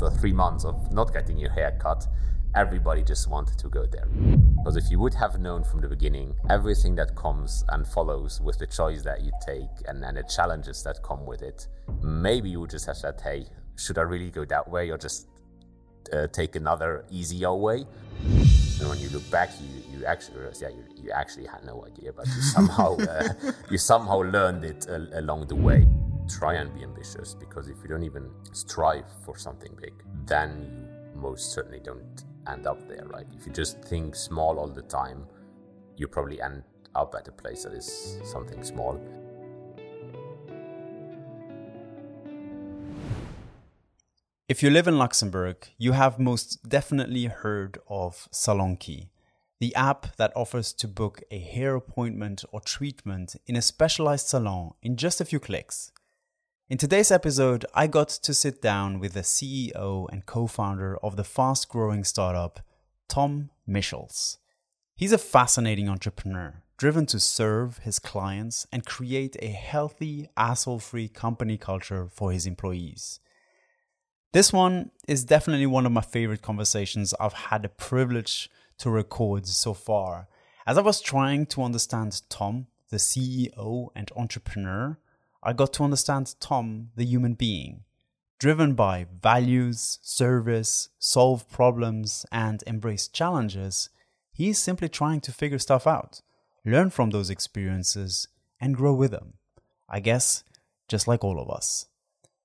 after three months of not getting your hair cut, everybody just wanted to go there. Because if you would have known from the beginning everything that comes and follows with the choice that you take and, and the challenges that come with it, maybe you would just have said, hey, should I really go that way or just uh, take another easier way? And when you look back, you, you actually yeah, you, you actually had no idea, but you somehow uh, you somehow learned it uh, along the way. Try and be ambitious because if you don't even strive for something big, then you most certainly don't end up there, right? If you just think small all the time, you probably end up at a place that is something small. If you live in Luxembourg, you have most definitely heard of Salonkee, the app that offers to book a hair appointment or treatment in a specialized salon in just a few clicks. In today's episode, I got to sit down with the CEO and co founder of the fast growing startup, Tom Michels. He's a fascinating entrepreneur, driven to serve his clients and create a healthy, asshole free company culture for his employees. This one is definitely one of my favorite conversations I've had the privilege to record so far. As I was trying to understand Tom, the CEO and entrepreneur, I got to understand Tom, the human being, driven by values, service, solve problems, and embrace challenges. He's simply trying to figure stuff out, learn from those experiences, and grow with them. I guess just like all of us.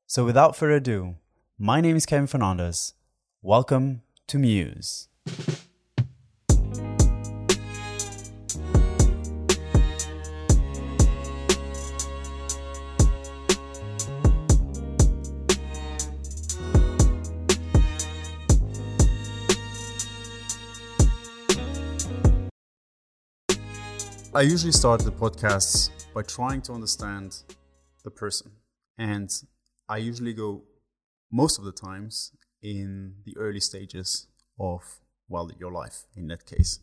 So without further ado, my name is Kevin Fernandez. Welcome to Muse. I usually start the podcasts by trying to understand the person. And I usually go most of the times in the early stages of, well, your life in that case.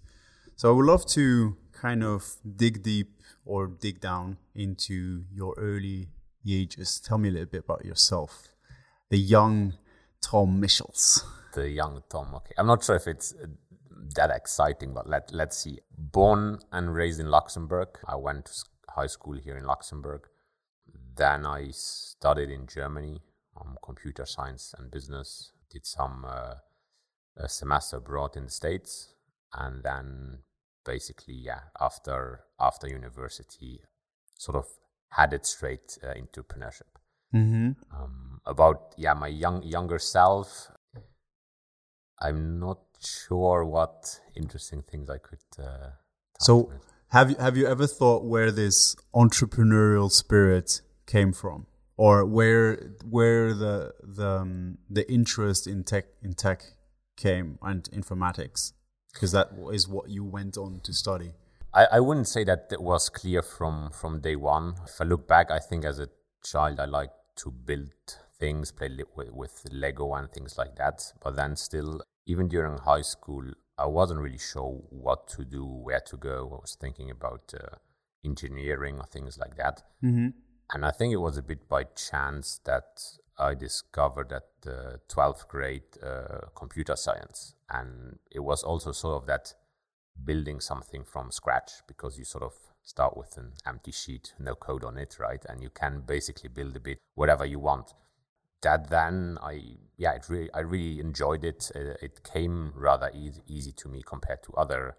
So I would love to kind of dig deep or dig down into your early ages. Tell me a little bit about yourself, the young Tom Michels. The young Tom, okay. I'm not sure if it's that exciting, but let, let's see. Born and raised in Luxembourg. I went to high school here in Luxembourg. Then I studied in Germany, um, computer science and business. Did some uh, a semester abroad in the States. And then basically, yeah, after, after university, sort of headed straight uh, into entrepreneurship. Mm-hmm. Um, about yeah my young younger self i'm not sure what interesting things I could. Uh, so, have you have you ever thought where this entrepreneurial spirit came from, or where where the the um, the interest in tech in tech came and informatics, because that is what you went on to study. I, I wouldn't say that it was clear from from day one. If I look back, I think as a child I liked to build things, play with, with Lego and things like that. But then still, even during high school, I wasn't really sure what to do, where to go. I was thinking about uh, engineering or things like that. Mm-hmm. And I think it was a bit by chance that I discovered at the 12th grade uh, computer science. And it was also sort of that building something from scratch because you sort of start with an empty sheet, no code on it, right? And you can basically build a bit whatever you want that then I yeah it really I really enjoyed it. Uh, it came rather easy, easy to me compared to other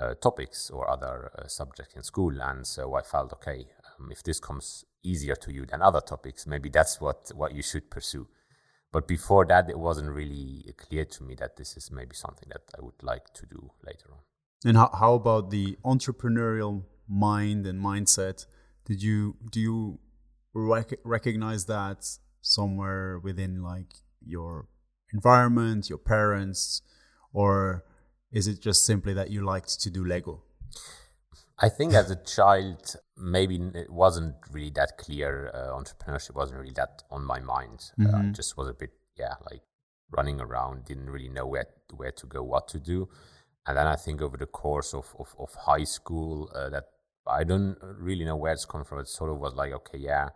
uh, topics or other uh, subjects in school, and so I felt okay um, if this comes easier to you than other topics, maybe that's what what you should pursue. But before that, it wasn't really clear to me that this is maybe something that I would like to do later on. And how, how about the entrepreneurial mind and mindset? Did you do you rec- recognize that somewhere within like your environment, your parents, or is it just simply that you liked to do Lego? I think as a child, maybe it wasn't really that clear. Uh, entrepreneurship wasn't really that on my mind. Uh, mm-hmm. Uh, just was a bit, yeah, like running around, didn't really know where where to go, what to do. And then I think over the course of of, of high school, uh, that I don't really know where it's come from. It sort of was like, okay, yeah,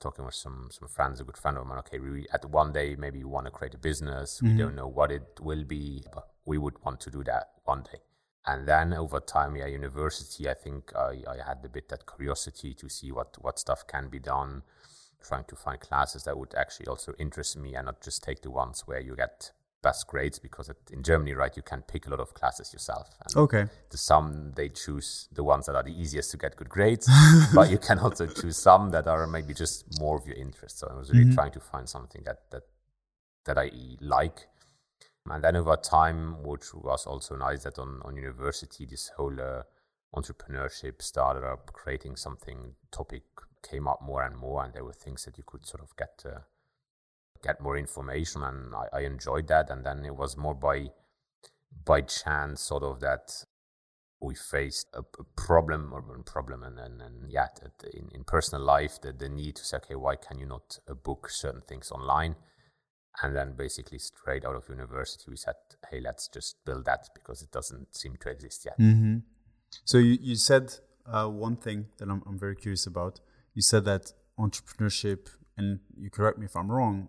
talking with some some friends, a good friend of mine. Okay, we at one day maybe you want to create a business. We Mhm. don't know what it will be, but we would want to do that one day. And then over time, yeah, university. I think I, I had a bit that curiosity to see what what stuff can be done, trying to find classes that would actually also interest me and not just take the ones where you get best grades because it, in Germany, right, you can pick a lot of classes yourself. And Okay. the some they choose the ones that are the easiest to get good grades but you can also choose some that are maybe just more of your interest so i was really Mhm. trying to find something that that that i like and then over time which was also nice that on, on university this whole uh, entrepreneurship started up creating something topic came up more and more and there were things that you could sort of get uh, get more information and I, I enjoyed that and then it was more by by chance sort of that we faced a, problem or a problem and, and, and yeah in, in personal life the, the need to say okay why can you not uh, book certain things online? And then basically straight out of university we said hey let's just build that because it doesn't seem to exist yet. Hmm So you, you said uh, one thing that I'm, I'm very curious about. You said that entrepreneurship, and you correct me if I'm wrong,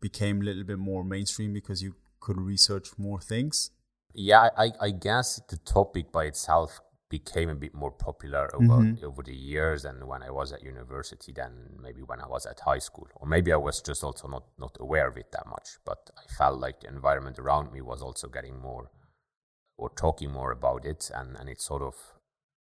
became a little bit more mainstream because you could research more things. yeah I, I guess the topic by itself became a bit more popular over Mhm. over the years and when i was at university than maybe when i was at high school or maybe i was just also not not aware of it that much but i felt like the environment around me was also getting more or talking more about it and and it sort of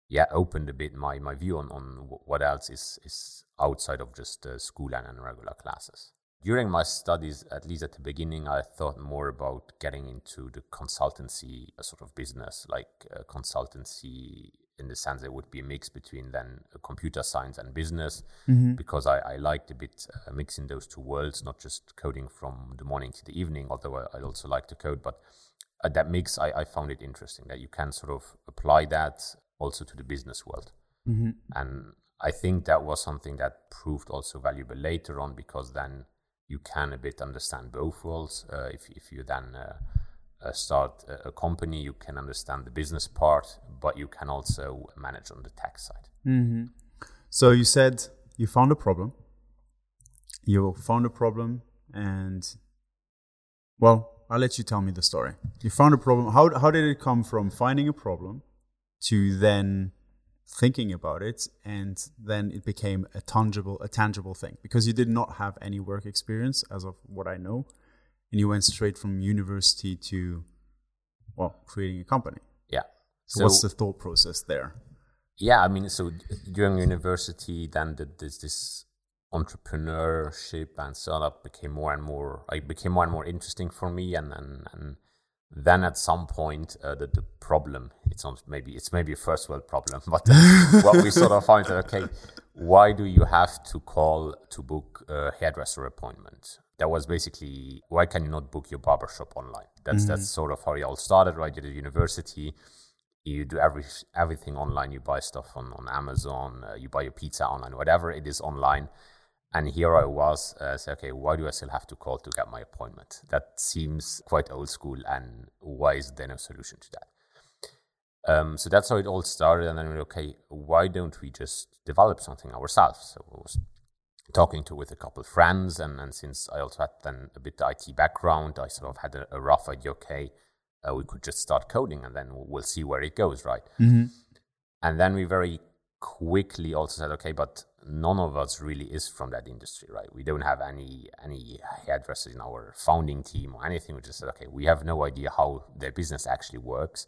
yeah opened a bit my my view on on what else is is outside of just uh, school and, and regular classes during my studies at least at the beginning i thought more about getting into the consultancy uh, sort of business like uh, consultancy in the sense it would be a mix between then uh, computer science and business because I, I liked a bit uh, mixing those two worlds, not just coding from the morning to the evening, although I, I also like to code. But uh, that mix, I, I found it interesting that you can sort of apply that also to the business world. Mm-hmm. And I think that was something that proved also valuable later on because then you can a bit understand both worlds. Uh, if, if you then uh, uh, start a, a company, you can understand the business part, but you can also manage on the tech side. Mm-hmm. So you said you found a problem. You found a problem, and well, I'll let you tell me the story. You found a problem. How how did it come from finding a problem to then thinking about it, and then it became a tangible a tangible thing because you did not have any work experience, as of what I know, and you went straight from university to well creating a company. Yeah. So, what's the thought process there? yeah i mean so during university then the, this this entrepreneurship and startup became more and more i became more and more interesting for me and and, and then at some point uh, the, the problem it's not maybe it's maybe a first world problem but what we sort of found that okay why do you have to call to book a hairdresser appointment that was basically why can you not book your barbershop online that's that's sort of how it all started right at the university you do every everything online. You buy stuff on on Amazon. Uh, you buy your pizza online, whatever it is online. And here I was, uh, say, okay, why do I still have to call to get my appointment? That seems quite old school. And why is there no solution to that? Um, so that's how it all started. And then we okay, why don't we just develop something ourselves? So I was talking to with a couple of friends, and, and since I also had then a bit of IT background, I sort of had a, a rough idea. Okay, uh, we could just start coding, and then we'll see where it goes, right? Mm-hmm. And then we very quickly also said, okay, but none of us really is from that industry, right? We don't have any any hairdressers in our founding team or anything. We just said, okay, we have no idea how their business actually works.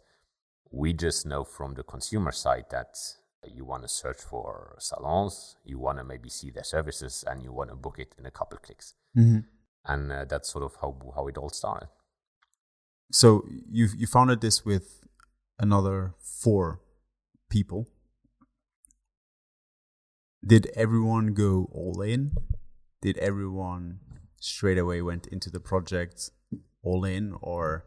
We just know from the consumer side that you want to search for salons, you want to maybe see their services, and you want to book it in a couple clicks. Mm-hmm. And uh, that's sort of how how it all started. So you you founded this with another four people. Did everyone go all in? Did everyone straight away went into the project all in, or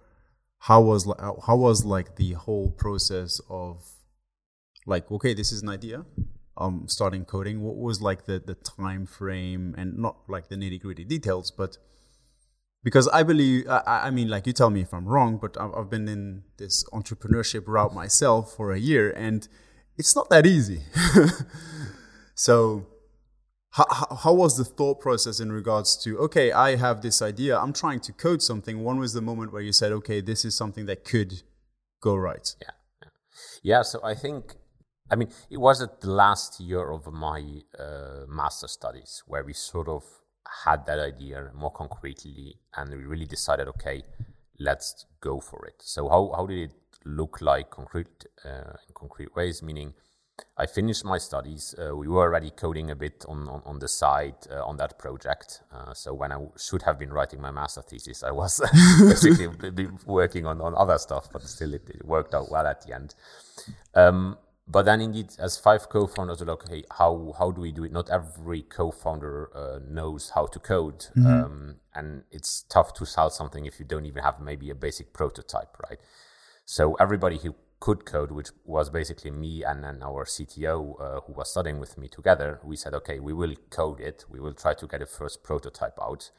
how was how was like the whole process of like okay, this is an idea, um, starting coding. What was like the the time frame and not like the nitty gritty details, but because I believe, I, I mean, like you tell me if I'm wrong, but I've, I've been in this entrepreneurship route myself for a year, and it's not that easy. so, how, how was the thought process in regards to okay i have this idea i'm trying to code something. When was the moment where you said okay this is something that could go right. Yeah. Yeah, so i think i mean it was at the last year of my uh, master studies where we sort of had that idea more concretely and we really decided okay let's go for it. So how, how did it look like concrete uh, in concrete ways? Meaning I finished my studies. Uh, we were already coding a bit on, on, on the side uh, on that project. Uh, so when I should have been writing my master thesis, I was basically working on, on other stuff, but still it, it worked out well at the end. Um, but then indeed, as five co-founders, we're like, okay, how, how do we do it? Not every co-founder uh, knows how to code. Mm-hmm. Um, and it's tough to sell something if you don't even have maybe a basic prototype, right? So everybody who could code, which was basically me and then our CTO uh, who was studying with me together. We said, okay, we will code it. We will try to get a first prototype out.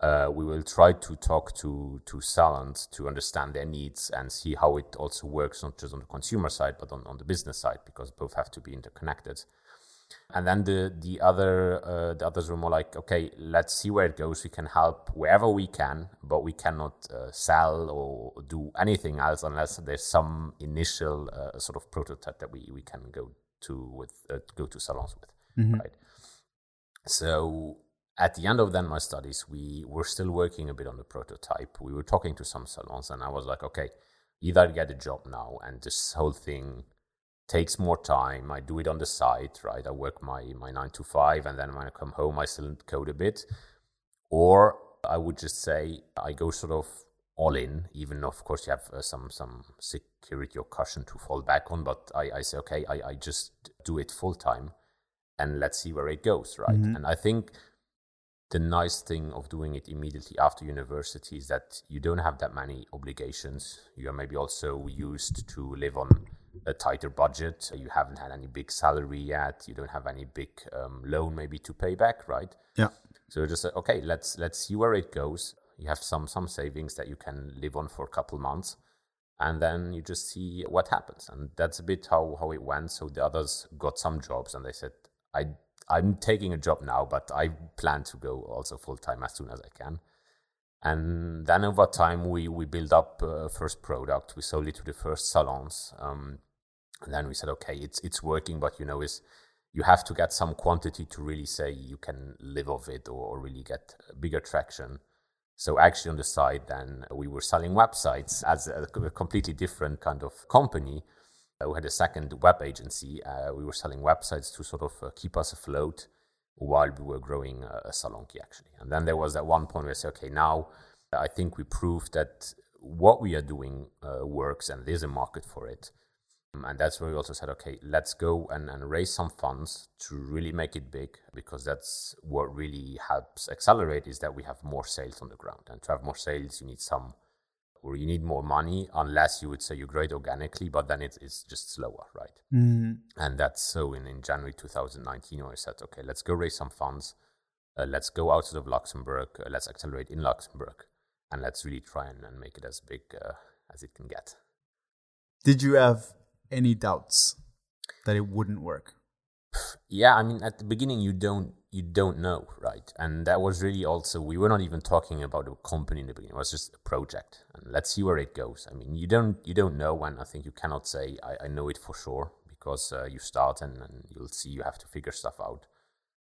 Uh, we will try to talk to to Salons to understand their needs and see how it also works, not just on the consumer side, but on, on the business side, because both have to be interconnected. And then the the other uh, the others were more like, okay, let's see where it goes. We can help wherever we can, but we cannot uh, sell or do anything else unless there's some initial uh, sort of prototype that we, we can go to with uh, go to salons with, mm-hmm. right? So at the end of then my studies, we were still working a bit on the prototype. We were talking to some salons, and I was like, okay, either get a job now and this whole thing takes more time. I do it on the side, right? I work my, my nine to five, and then when I come home, I still code a bit. Or I would just say I go sort of all in, even though, of course you have uh, some some security or cushion to fall back on. But I, I say, okay, I, I just do it full time, and let's see where it goes, right? Mm-hmm. And I think the nice thing of doing it immediately after university is that you don't have that many obligations. You are maybe also used to live on a tighter budget. You haven't had any big salary yet. You don't have any big um, loan maybe to pay back, right? Yeah. So just say, okay, let's let's see where it goes. You have some some savings that you can live on for a couple months, and then you just see what happens. And that's a bit how how it went. So the others got some jobs, and they said, I I'm taking a job now, but I plan to go also full time as soon as I can. And then over time, we, we build up uh, first product. We sold it to the first salons. Um, and then we said, okay, it's it's working, but you know, is you have to get some quantity to really say you can live off it or, or really get bigger traction. So actually, on the side, then we were selling websites as a, a completely different kind of company. Uh, we had a second web agency. Uh, we were selling websites to sort of uh, keep us afloat while we were growing uh, Salonkee actually. And then there was that one point where I said, okay, now I think we proved that what we are doing uh, works and there's a market for it. Um, and that's where we also said, okay, let's go and, and raise some funds to really make it big because that's what really helps accelerate is that we have more sales on the ground. And to have more sales, you need some or you need more money unless you would say you grow it organically, but then it's, it's just slower, right? Mm. And that's so in, in January 2019, I said, okay, let's go raise some funds. Uh, let's go outside of Luxembourg. Uh, let's accelerate in Luxembourg. And let's really try and, and make it as big uh, as it can get. Did you have any doubts that it wouldn't work? Yeah, I mean, at the beginning, you don't you don't know, right? And that was really also we were not even talking about a company in the beginning. It was just a project, and let's see where it goes. I mean, you don't you don't know when. I think you cannot say I, I know it for sure because uh, you start and, and you'll see you have to figure stuff out.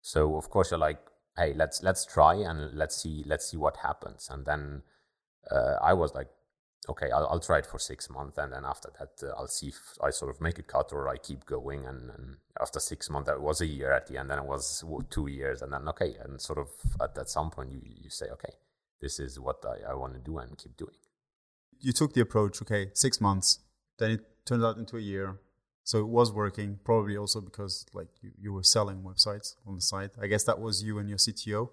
So of course you're like, hey, let's let's try and let's see let's see what happens. And then uh, I was like, okay, I'll, I'll try it for six months, and then after that, uh, I'll see if I sort of make it cut or I keep going. And, and after six months, that was a year at the end, then it was two years, and then okay, and sort of at, at some point, you, you say, okay, this is what I, I want to do and keep doing. You took the approach, okay, six months, then it turned out into a year. So it was working, probably also because like you, you were selling websites on the side. I guess that was you and your CTO.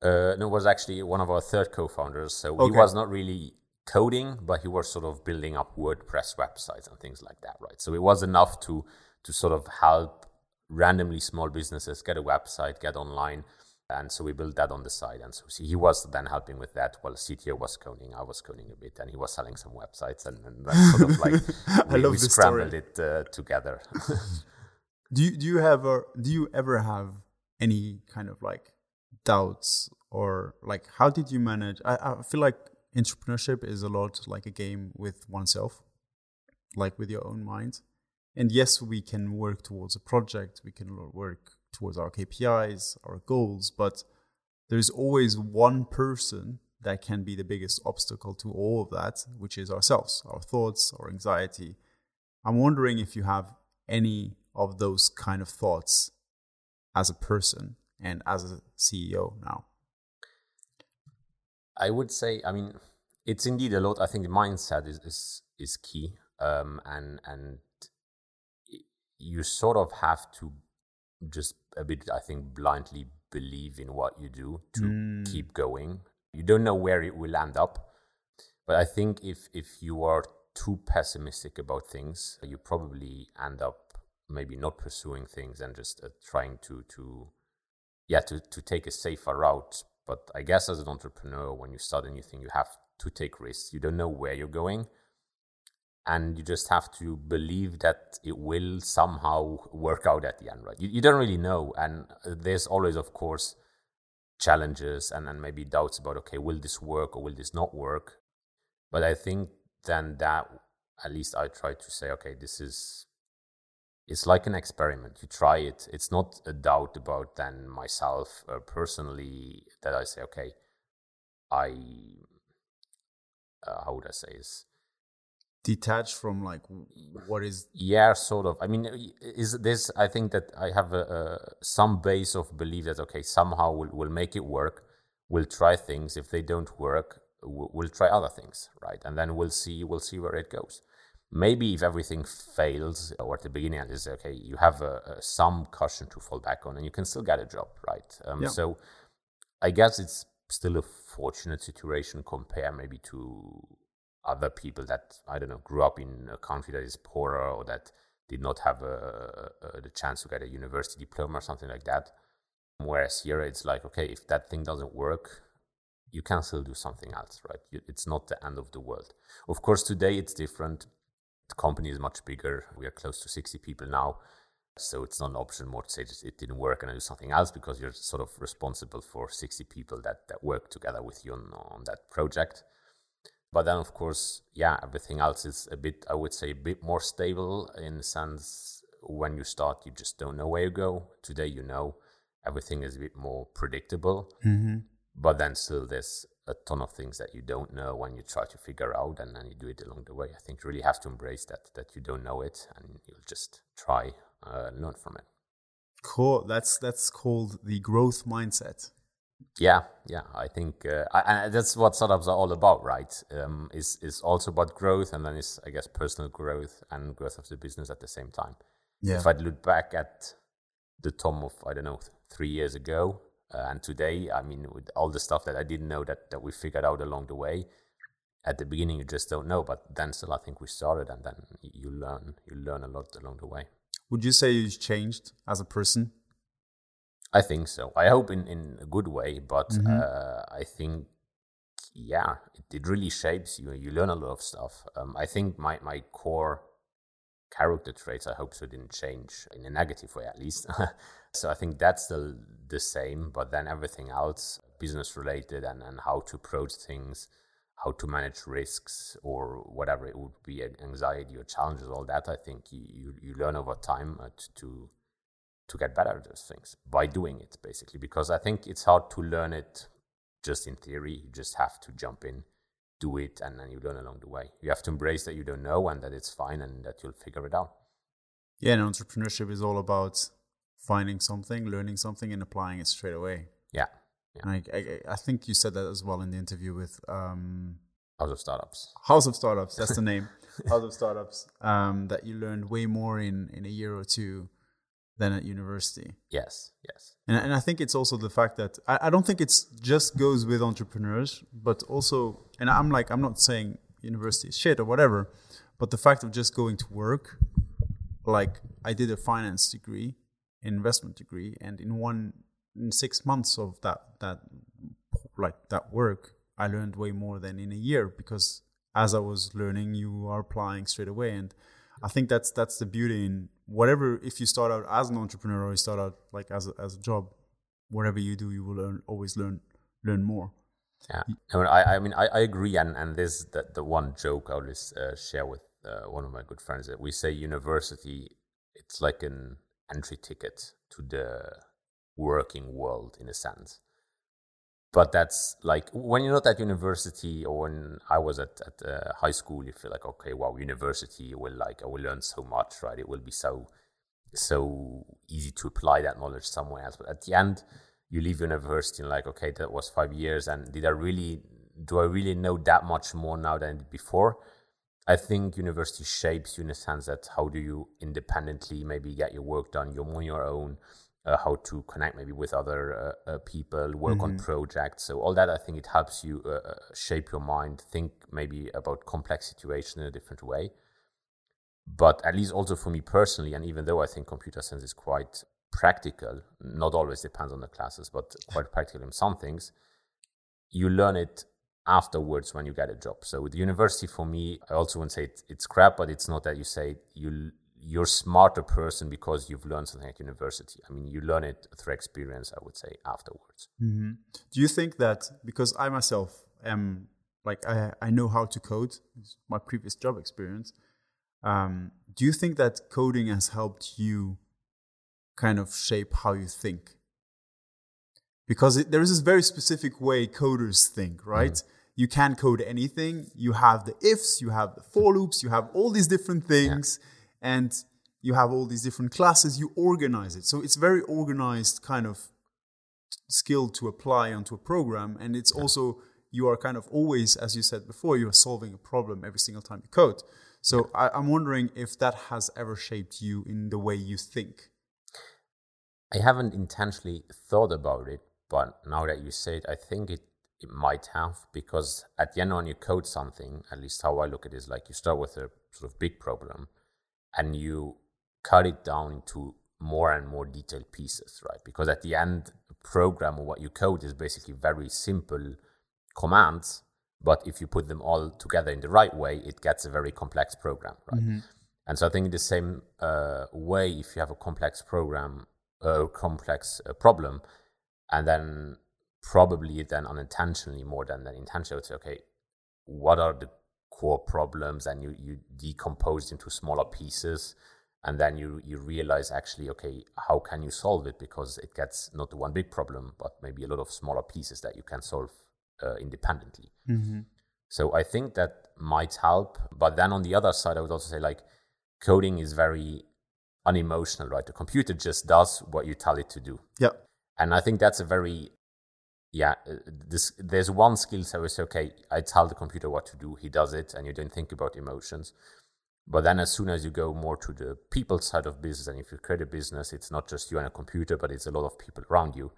Uh, no, it was actually one of our third co-founders. So okay. he was not really coding, but he was sort of building up WordPress websites and things like that, right? So it was enough to to sort of help randomly small businesses get a website, get online. And so we built that on the side. And so he was then helping with that while CTO was coding. I was coding a bit and he was selling some websites. And, and sort of like we, we scrambled story. it uh, together. do, you, do, you have a, do you ever have any kind of like doubts or like how did you manage? I, I feel like entrepreneurship is a lot like a game with oneself, like with your own mind. And yes, we can work towards a project, we can work towards our KPIs, our goals, but there's always one person that can be the biggest obstacle to all of that, which is ourselves, our thoughts, our anxiety. I'm wondering if you have any of those kind of thoughts as a person and as a CEO now. I would say, I mean, it's indeed a lot. I think the mindset is is, is key, um, and and you sort of have to just a bit, I think, blindly believe in what you do to mm. keep going. You don't know where it will end up, but I think if if you are too pessimistic about things, you probably end up maybe not pursuing things and just uh, trying to to yeah to to take a safer route. But I guess as an entrepreneur, when you start a new thing, you have to take risks. You don't know where you're going. And you just have to believe that it will somehow work out at the end right? You, you don't really know. And uh, there's always of course challenges and, and maybe doubts about okay will this work or will this not work? But i think then that at least i try to say okay this is it's like an experiment. You try it. It's not a doubt about then myself uh, personally that i say okay i uh, how would i say is detached from like what is yeah sort of. I mean is this i think that i have a, a, some base of belief that okay somehow we'll, we'll make it work. We'll try things. If they don't work we'll, we'll try other things right? And then we'll see we'll see where it goes maybe if everything fails or at the beginning is okay you have a, a, some cushion to fall back on and you can still get a job right um, yeah. so i guess it's still a fortunate situation compared maybe to other people that I don't know grew up in a country that is poorer or that did not have a, a, the chance to get a university diploma or something like that. Whereas here it's like, okay, if that thing doesn't work, you can still do something else, right? It's not the end of the world. Of course, today it's different. The company is much bigger. We are close to 60 people now. So it's not an option more to say it didn't work and I do something else because you're sort of responsible for 60 people that, that work together with you on, on that project. But then, of course, yeah, everything else is a bit, I would say, a bit more stable in the sense when you start, you just don't know where you go. Today, you know, everything is a bit more predictable. Mm-hmm. But then, still, there's a ton of things that you don't know when you try to figure out, and then you do it along the way. I think you really have to embrace that that you don't know it, and you'll just try uh, learn from it. Cool. That's that's called the growth mindset. Yeah, yeah, I think uh, I, that's what startups are all about, right? Um, is is also about growth, and then is I guess personal growth and growth of the business at the same time. Yeah. If I look back at the Tom of I don't know three years ago uh, and today, I mean, with all the stuff that I didn't know that that we figured out along the way, at the beginning you just don't know, but then still I think we started, and then you learn you learn a lot along the way. Would you say you've changed as a person I think so. I hope in, in a good way, but mm-hmm. uh, I think, yeah, it, it, really shapes you. You learn a lot of stuff. Um, I think my, my core character traits, I hope so, didn't change in a negative way at least. so I think that's still the same, but then everything else, business related and, and how to approach things, how to manage risks or whatever it would be, anxiety or challenges, all that, I think you, you, you learn over time uh, to to get better at those things by doing it basically because i think it's hard to learn it just in theory. You just have to jump in do it and then you learn along the way. You have to embrace that you don't know and that it's fine and that you'll figure it out. Yeah and entrepreneurship is all about finding something learning something and applying it straight away yeah, yeah. I, I, I think you said that as well in the interview with um, house of startups house of startups that's the name house of startups um, that you learned way more in in a year or two than at university. Yes, yes. And, and I think it's also the fact that I, I don't think it's just goes with entrepreneurs, but also, and I'm like, I'm not saying university is shit or whatever, but the fact of just going to work, like I did a finance degree, investment degree, and in one, in six months of that, that, like that work, I learned way more than in a year because as I was learning, you are applying straight away. And I think that's, that's the beauty in whatever if you start out as an entrepreneur or you start out like as a, as a job whatever you do, you will learn always learn learn more. Yeah, I mean, I, mean, I, I agree, and and this the the one joke I always uh, share with uh, one of my good friends that we say university, it's like an entry ticket to the working world in a sense. But that's like when you're not at university or when I was at, at uh, high school, you feel like, okay, wow, university will like, I will learn so much, right? It will be so, so easy to apply that knowledge somewhere else. But at the end, you leave university and like, okay, that was five years. And did I really, do I really know that much more now than before? I think university shapes you in a sense that how do you independently maybe get your work done, you're on your own, uh, how to connect maybe with other uh, uh, people, work mm-hmm. on projects. So all that I think it helps you uh, uh, shape your mind, think maybe about complex situations in a different way. But at least also for me personally, and even though I think computer science is quite practical, not always depends on the classes, but quite practical in some things, you learn it afterwards when you get a job. So with university for me, I also wouldn't say it, it's crap, but it's not that you say you you're smarter person because you've learned something at university. I mean, you learn it through experience. I would say afterwards. Mm-hmm. Do you think that because I myself am like I I know how to code, my previous job experience. Um, do you think that coding has helped you kind of shape how you think? Because it, there is this very specific way coders think, right? Mm-hmm you can code anything. You have the ifs, you have the for loops, you have all these different things, yeah. and you have all these different classes. You organize it. So it's very organized kind of skill to apply onto a program. And it's yeah. also, you are kind of always, as you said before, you are solving a problem every single time you code. So I, I'm wondering if that has ever shaped you in the way you think. I haven't intentionally thought about it, but now that you say it, I think it it might have because at the end when you code something at least how i look at it is like you start with a sort of big problem and you cut it down into more and more detailed pieces right because at the end program or what you code is basically very simple commands but if you put them all together in the right way it gets a very complex program right mm-hmm. and so i think in the same uh, way if you have a complex program a uh, complex uh, problem and then probably then unintentionally more than, than intentionally, say, okay, what are the core problems? And you, you decompose into smaller pieces. And then you, you realize actually, okay, how can you solve it? Because it gets not the one big problem, but maybe a lot of smaller pieces that you can solve uh, independently. Mm-hmm. So I think that might help. But then on the other side, I would also say like coding is very unemotional, right? The computer just does what you tell it to do. Yeah. And I think that's a very yeah, uh, this, there's one skill where say, okay, I tell the computer what to do, he does it, and you don't think about emotions. But then, as soon as you go more to the people side of business, and if you create a business, it's not just you and a computer, but it's a lot of people around you.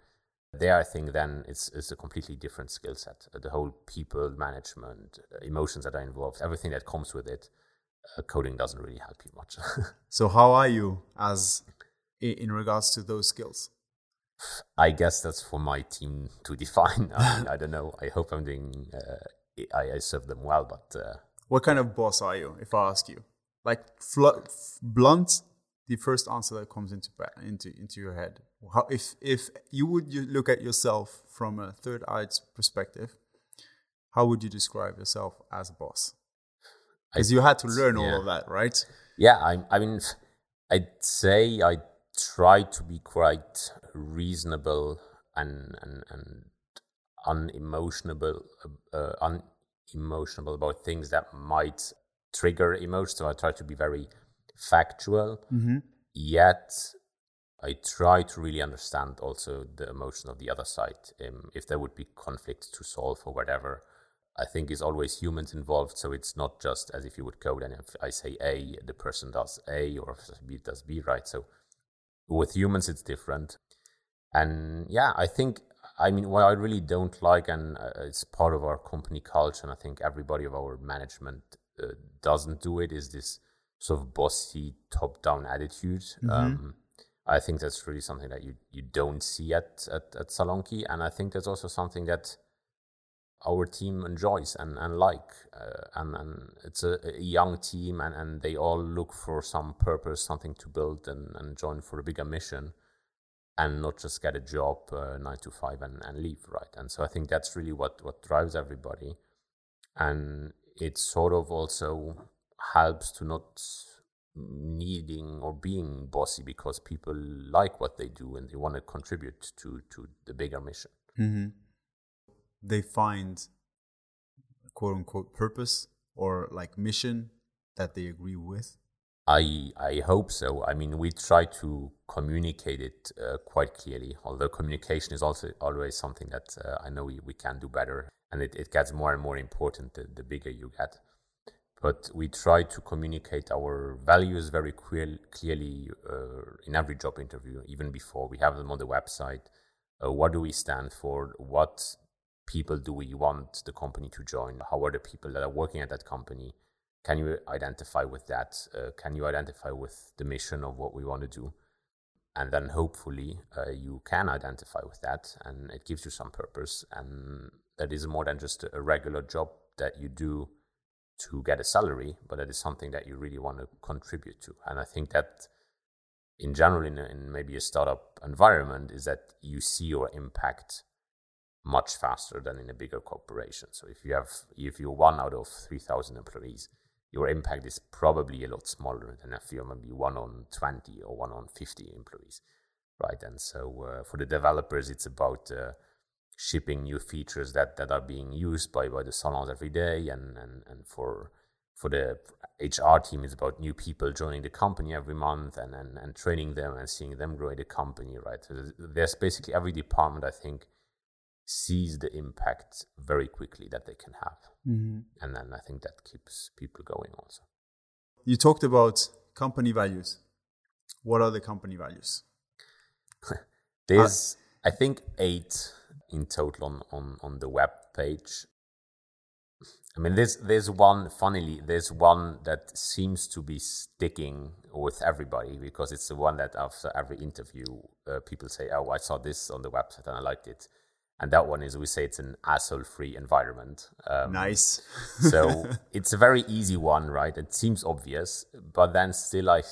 There, I think then it's, it's a completely different skill set. The whole people management, uh, emotions that are involved, everything that comes with it. Uh, coding doesn't really help you much. so, how are you as in regards to those skills? I guess that's for my team to define. I, mean, I don't know. I hope I'm doing. Uh, I, I serve them well, but uh, what kind of boss are you? If I ask you, like fl- blunt, the first answer that comes into into into your head. How, if if you would you look at yourself from a third eye's perspective, how would you describe yourself as a boss? Because you had to learn yeah. all of that, right? Yeah, I, I mean, I'd say I try to be quite reasonable and and, and unemotional uh, unemotional about things that might trigger emotion. So I try to be very factual. Mm-hmm. Yet I try to really understand also the emotion of the other side. Um, if there would be conflicts to solve or whatever, I think is always humans involved. So it's not just as if you would code and if I say A, the person does A, or if B does B, right? So with humans, it's different. And yeah, I think, I mean, what I really don't like, and uh, it's part of our company culture, and I think everybody of our management uh, doesn't do it, is this sort of bossy top down attitude. Mm-hmm. Um, I think that's really something that you, you don't see at, at, at Salonkee. And I think that's also something that our team enjoys and, and like. Uh, and, and it's a, a, young team, and, and they all look for some purpose, something to build and, and join for a bigger mission. and not just get a job uh, nine to five and, and leave, right? And so I think that's really what, what drives everybody. And it sort of also helps to not needing or being bossy because people like what they do and they want to contribute to, to the bigger mission. Mm-hmm. They find quote unquote purpose or like mission that they agree with I I hope so. I mean, we try to communicate it uh, quite clearly. Although communication is also always something that uh, I know we, we can do better, and it, it gets more and more important the, the bigger you get. But we try to communicate our values very clear, clearly uh, in every job interview, even before we have them on the website. Uh, what do we stand for? What people do we want the company to join? How are the people that are working at that company? can you identify with that? Uh, can you identify with the mission of what we want to do? And then hopefully uh, you can identify with that and it gives you some purpose. And that is more than just a regular job that you do to get a salary, but that is something that you really want to contribute to. And I think that in general, in, in maybe a startup environment, is that you see your impact much faster than in a bigger corporation. So if you have, if you're one out of 3,000 employees, your impact is probably a lot smaller than if you're maybe one on 20 or one on 50 employees, right? And so uh, for the developers, it's about uh, shipping new features that, that are being used by, by the salons every day. And, and, and for, for the HR team, it's about new people joining the company every month and, and, and training them and seeing them grow the company, right? So there's basically every department, I think, sees the impact very quickly that they can have. Mm-hmm. And then I think that keeps people going also. You talked about company values. What are the company values? There's, uh, I think, eight in total on, on, on the web page. I mean, there's there's one. Funnily, there's one that seems to be sticking with everybody because it's the one that after every interview, uh, people say, "Oh, I saw this on the website and I liked it." And that one is we say it's an asshole free environment um, nice. so it's a very easy one right? It seems obvious but then still i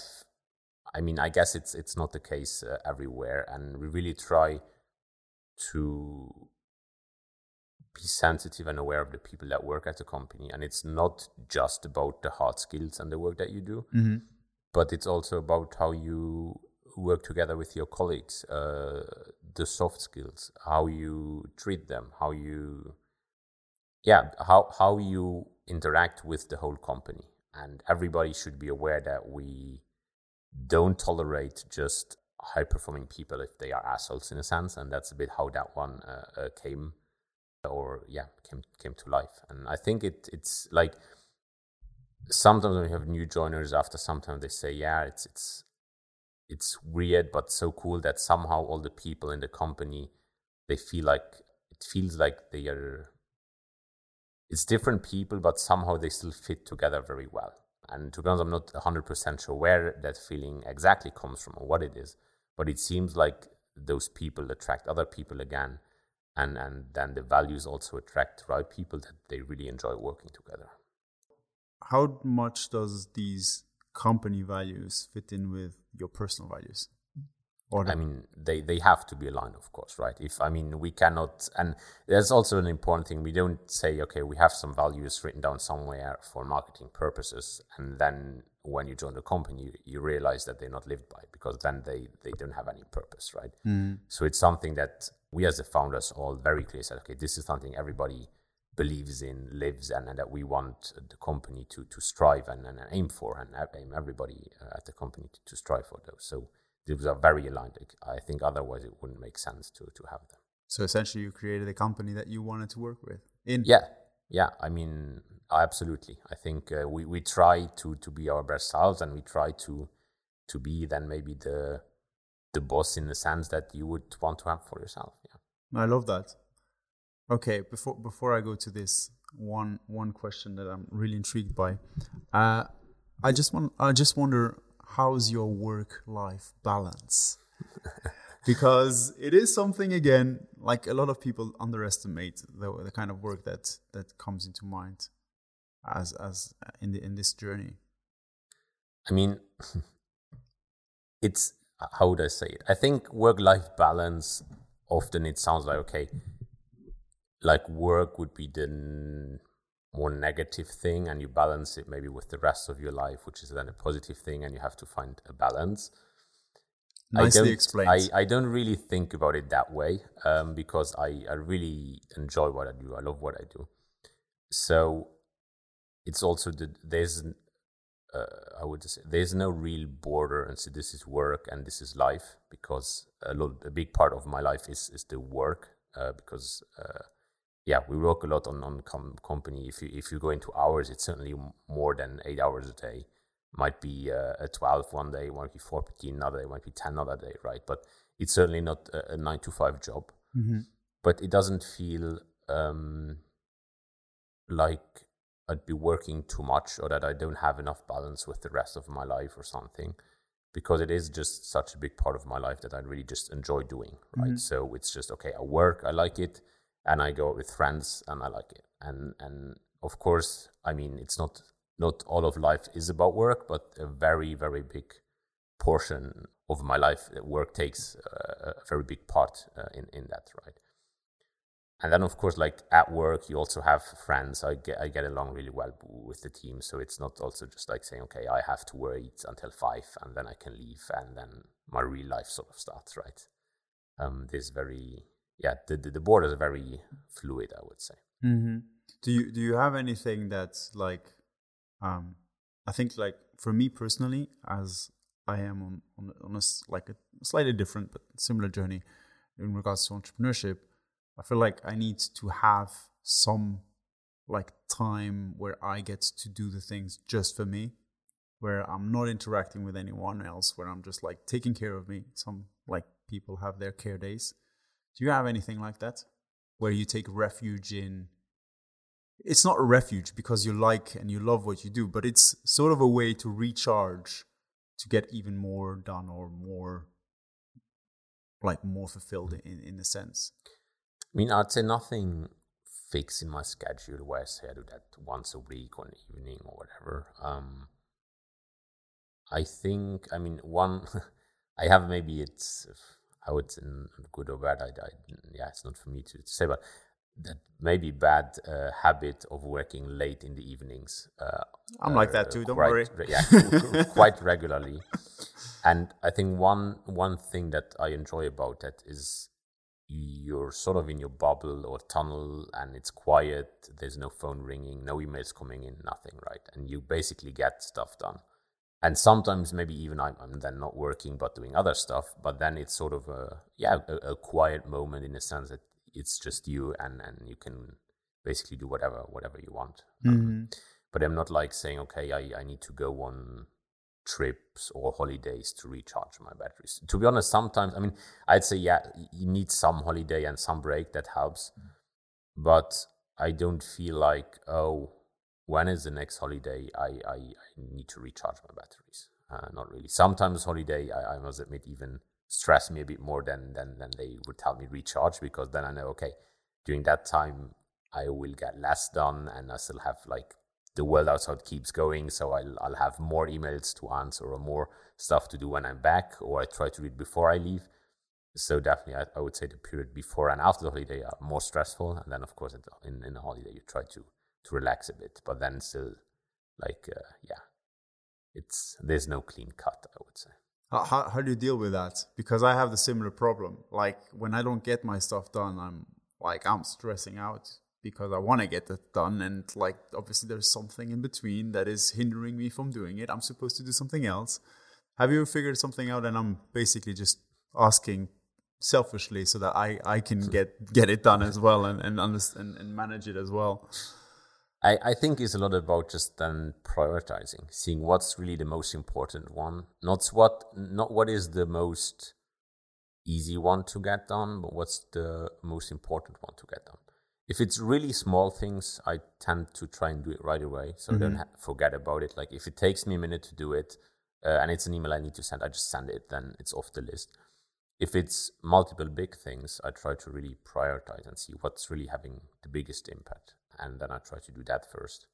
i mean i guess it's it's not the case uh, everywhere. And we really try to be sensitive and aware of the people that work at the company. And it's not just about the hard skills and the work that you do mm-hmm. but it's also about how you work together with your colleagues, uh, the soft skills, how you treat them, how you, yeah, how how you interact with the whole company, and everybody should be aware that we don't tolerate just high performing people if they are assholes in a sense, and that's a bit how that one uh, uh, came, or yeah, came came to life, and I think it it's like sometimes when we have new joiners after sometimes they say yeah it's it's it's weird but so cool that somehow all the people in the company they feel like it feels like they are it's different people but somehow they still fit together very well. And to be honest i'm not 100% sure where that feeling exactly comes from or what it is but it seems like those people attract other people again and and then the values also attract right people that they really enjoy working together. How much does these company values fit in with your personal values? Or I mean, they, they have to be aligned, of course, right? If I mean, we cannot, and there's also an important thing. We don't say, okay, we have some values written down somewhere for marketing purposes, and then when you join the company, you, you realize that they're not lived by because then they they don't have any purpose, right? Mm. So it's something that we as the founders all very clearly said, okay, this is something everybody believes in, lives, and, and, that we want the company to to strive and, and aim for, and aim everybody uh, at the company to, to, strive for those. So those are very aligned. I think otherwise it wouldn't make sense to to have them. So essentially, you created a company that you wanted to work with. In yeah, yeah. I mean, absolutely. I think uh, we we try to to be our best selves, and we try to to be then maybe the the boss in the sense that you would want to have for yourself. Yeah. I love that. Okay, before before I go to this one one question that I'm really intrigued by, uh, I just want I just wonder how's your work life balance? because it is something again like a lot of people underestimate the, the kind of work that that comes into mind as as in the in this journey. I mean, it's how would I say it? I think work life balance often it sounds like okay, like work would be the more negative thing, and you balance it maybe with the rest of your life, which is then a positive thing, and you have to find a balance. Nicely I explained. I, I don't really think about it that way um, because I, I really enjoy what I do. I love what I do. So it's also the there's uh, I would say there's no real border and so this is work and this is life because a lot a big part of my life is is the work uh, because uh, yeah we work a lot on on com- company. If you if you go into hours it's certainly more than eight hours a day. Might be uh, a 12 one day might be 14 another day might be 10 another day right? But it's certainly not a, a 9 to 5 job. Mm-hmm. but it doesn't feel um, like I'd be working too much or that I don't have enough balance with the rest of my life or something because it is just such a big part of my life that I really just enjoy doing right? Mm-hmm. so it's just okay I work I like it and I go out with friends and I like it. And and of course I mean it's not not all of life is about work but a very very big portion of my life uh, work takes uh, a very big part uh, in in that right? And then of course like at work you also have friends. I get i get along really well with the team so it's not also just like saying okay i have to wait until five and then i can leave and then my real life sort of starts right? Um this very yeah the the, the borders are very fluid i would say Mm-hmm. Do you do you have anything that's like, um, I think like for me personally, as I am on on, on a s- like a slightly different but similar journey in regards to entrepreneurship, I feel like I need to have some like time where I get to do the things just for me, where I'm not interacting with anyone else, where I'm just like taking care of me. Some like people have their care days. Do you have anything like that? where you take refuge in it's not a refuge because you like and you love what you do but it's sort of a way to recharge to get even more done or more like more fulfilled in in a sense i mean i'd say nothing fixed in my schedule where i say i do that once a week or an evening or whatever um i think i mean one i have maybe it's how it's good or bad I, I yeah it's not for me to say but that maybe bad uh, habit of working late in the evenings uh, i'm like that too don't quite, worry. re- yeah quite regularly. And i think one one thing that i enjoy about that is you're sort of in your bubble or tunnel and it's quiet there's no phone ringing no emails coming in nothing right? And you basically get stuff done and sometimes maybe even I'm, I'm then not working but doing other stuff but then it's sort of a yeah a, a quiet moment in the sense that it's just you and and you can basically do whatever whatever you want. Um, but i'm not like saying okay I, I need to go on trips or holidays to recharge my batteries. To be honest sometimes i mean i'd say yeah you need some holiday and some break that helps but i don't feel like oh when is the next holiday I, I, I need to recharge my batteries. Uh, not really. Sometimes holiday, I, I must admit, even stress me a bit more than, than, than they would tell me recharge because then I know, okay, during that time, I will get less done and I still have like the world outside keeps going. So I'll, I'll have more emails to answer or more stuff to do when I'm back or I try to read before I leave. So definitely, I, I would say the period before and after the holiday are more stressful. And then, of course, in, in the holiday, you try to to relax a bit but then still like uh, yeah it's there's no clean cut i would say. How, how, how do you deal with that? Because i have the similar problem. Like when i don't get my stuff done i'm like i'm stressing out because i want to get it done and like obviously there's something in between that is hindering me from doing it. I'm supposed to do something else. Have you figured something out? And i'm basically just asking selfishly so that i i can get get it done as well and and understand and manage it as well I, I think it's a lot about just then prioritizing, seeing what's really the most important one, not what not what is the most easy one to get done, but what's the most important one to get done. If it's really small things, I tend to try and do it right away, so mm-hmm. I don't ha- forget about it. Like if it takes me a minute to do it, uh, and it's an email I need to send, I just send it. Then it's off the list. If it's multiple big things, I try to really prioritize and see what's really having the biggest impact and then I try to do that first.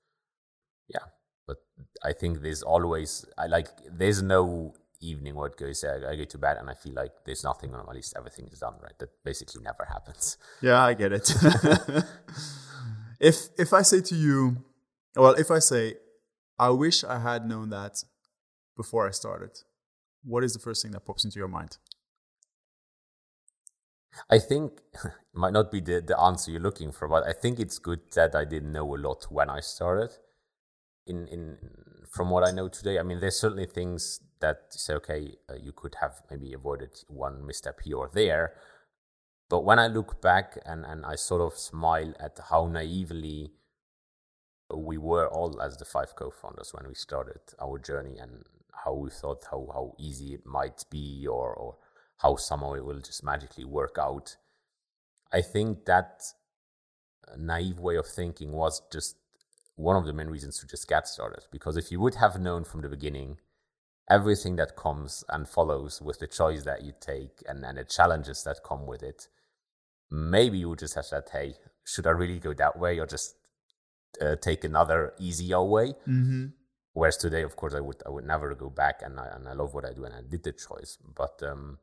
Yeah, but I think there's always I like there's no evening where it goes, I, I go to bed and I feel like there's nothing on my list, everything is done, right? That basically never happens. Yeah, I get it. if if I say to you, well, if I say, I wish I had known that before I started, what is the first thing that pops into your mind? I think might not be the, the answer you're looking for, but I think it's good that I didn't know a lot when I started. In in from what I know today, I mean, there's certainly things that say, okay, uh, you could have maybe avoided one misstep here or there. But when I look back and, and I sort of smile at how naively we were all as the five co-founders when we started our journey and how we thought how, how easy it might be or, or how somehow it will just magically work out. I think that naive way of thinking was just one of the main reasons to just get started. Because if you would have known from the beginning everything that comes and follows with the choice that you take and, and the challenges that come with it, maybe you would just have said, hey, should I really go that way or just uh, take another easier way? Mm-hmm. Whereas today, of course, I would I would never go back, and I and I love what I do, and I did the choice. But um,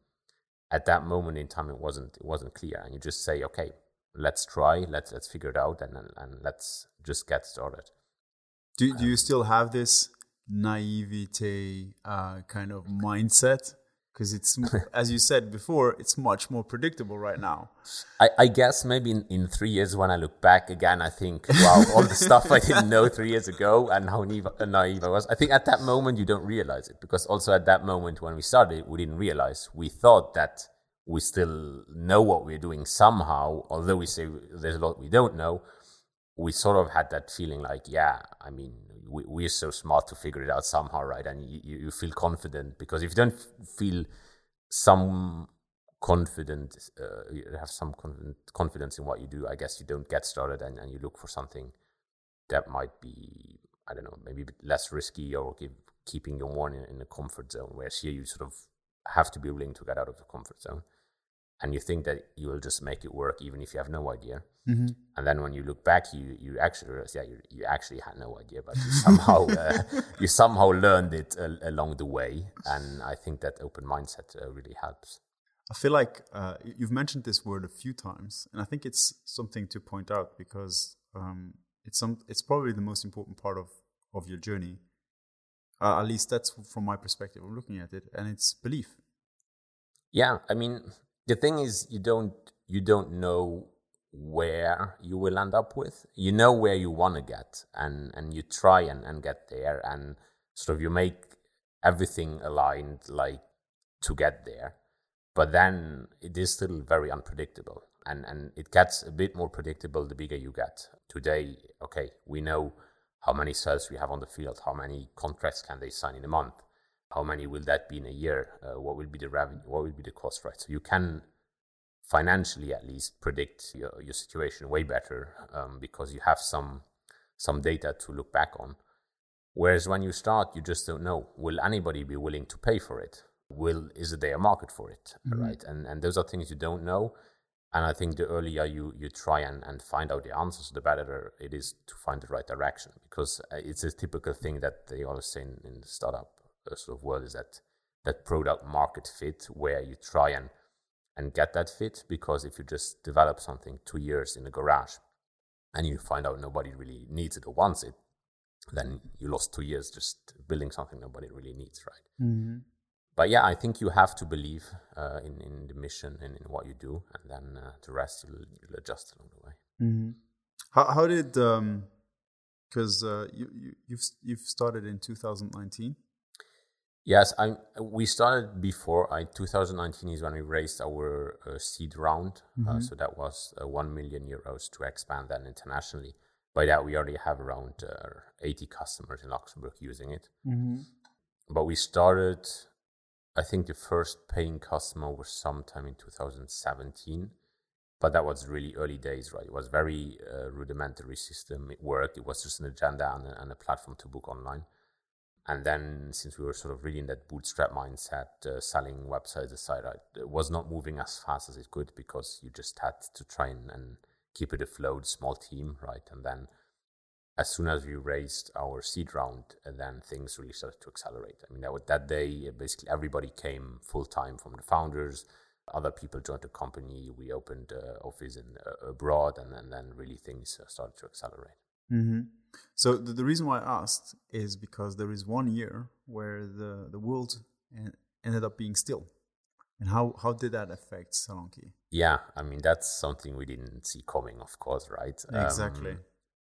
at that moment in time, it wasn't it wasn't clear, and you just say, okay, let's try, let's let's figure it out, and and let's just get started. Do do you still have this naivete uh, kind of mindset? Because it's as you said before, it's much more predictable right now. I, I guess maybe in, in three years when I look back again, I think, wow, all the stuff I didn't know three years ago and how naive, naive I was. I think at that moment you don't realize it because also at that moment when we started, we didn't realize. We thought that we still know what we're doing somehow, although we say there's a lot we don't know we sort of had that feeling like, yeah, I mean, we, we're so smart to figure it out somehow, right? And you, you feel confident because if you don't feel some confident, uh, you have some confidence in what you do, I guess you don't get started and, and you look for something that might be, I don't know, maybe less risky or give, keeping you more in, in a comfort zone. Whereas here you sort of have to be willing to get out of the comfort zone and you think that you will just make it work even if you have no idea. Mm-hmm. And then when you look back, you you actually realize, yeah, you, you actually had no idea, but you somehow uh, you somehow learned it uh, along the way. And I think that open mindset uh, really helps. I feel like uh, you've mentioned this word a few times, and I think it's something to point out because um, it's some it's probably the most important part of of your journey. Uh, at least that's from my perspective of looking at it, and it's belief. Yeah, I mean, the thing is you don't you don't know where you will end up with. You know where you want to get and and you try and, and get there and sort of you make everything aligned like to get there. But then it is still very unpredictable and and it gets a bit more predictable the bigger you get. Today okay we know how many sales we have on the field how many contracts can they sign in a month how many will that be in a year? Uh, what will be the revenue? What will be the cost, right? So you can financially at least predict your, your situation way better um, because you have some some data to look back on. Whereas when you start, you just don't know. Will anybody be willing to pay for it? Will is there a market for it? Mm-hmm. Right? And and those are things you don't know. And I think the earlier you you try and, and find out the answers, the better it is to find the right direction. Because uh, it's a typical thing that they always say in, in the startup sort of world is that that product market fit where you try and and get that fit because if you just develop something two years in a garage and you find out nobody really needs it or wants it then you lost two years just building something nobody really needs right mm-hmm. but yeah i think you have to believe uh, in, in the mission and in what you do and then uh, the rest you'll, you'll, adjust along the way mm-hmm. how, how did because um, uh, you, you, you've, you've started in 2019 Yes, I we started before. I 2019 is when we raised our uh, seed round, uh, mm-hmm. uh, so that was uh, one million euros to expand that internationally. By that, we already have around uh, 80 customers in Luxembourg using it. Mm-hmm. But we started, I think, the first paying customer was sometime in 2017. But that was really early days, right? It was very uh, rudimentary system. It worked. It was just an agenda and a, and a platform to book online and then since we were sort of really in that bootstrap mindset uh, selling websites aside it was not moving as fast as it could because you just had to try and, and keep it afloat small team right and then as soon as we raised our seed round, uh, then things really started to accelerate. I mean, that, that day, uh, basically everybody came full time from the founders. Other people joined the company. We opened uh, office in uh, abroad, and, and, then really things uh, started to accelerate. Mm-hmm. So the, the, reason why I asked is because there is one year where the the world ended up being still, and how how did that affect Salonkee? Yeah, I mean that's something we didn't see coming, of course, right? Exactly. Um,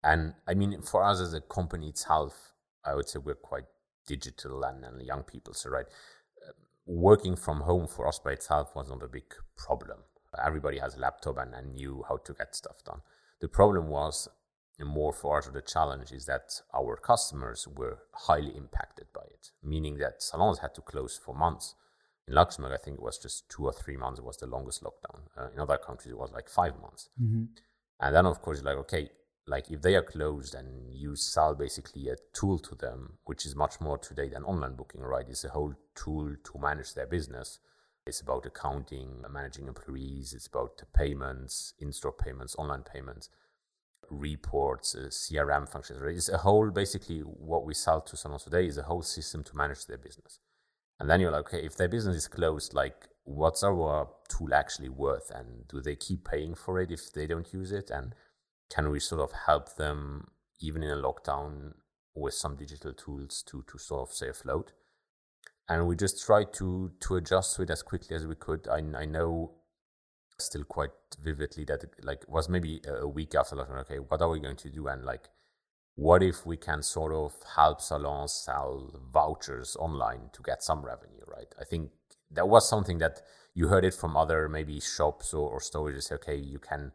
and I mean, for us as a company itself, I would say we're quite digital and, and young people. So, right, uh, working from home for us by itself was not a big problem. Everybody has a laptop and, and knew how to get stuff done. The problem was more for us, the challenge is that our customers were highly impacted by it, meaning that salons had to close for months. In Luxembourg, I think it was just two or three months was the longest lockdown. Uh, in other countries, it was like five months. Mm-hmm. And then, of course, like, okay, like if they are closed and you sell basically a tool to them, which is much more today than online booking, right? It's a whole tool to manage their business. It's about accounting, managing employees, it's about payments, in store payments, online payments, reports, uh, CRM functions. Right? It's a whole, basically, what we sell to someone today is a whole system to manage their business. And then you're like, okay, if their business is closed, like, what's our tool actually worth? And do they keep paying for it if they don't use it? And can we sort of help them even in a lockdown with some digital tools to to sort of stay afloat? And we just tried to to adjust to it as quickly as we could. I, I know still quite vividly that it, like was maybe a week after lockdown. Okay, what are we going to do? And like, what if we can sort of help salons sell vouchers online to get some revenue? Right. I think that was something that you heard it from other maybe shops or, or stores. Okay, you can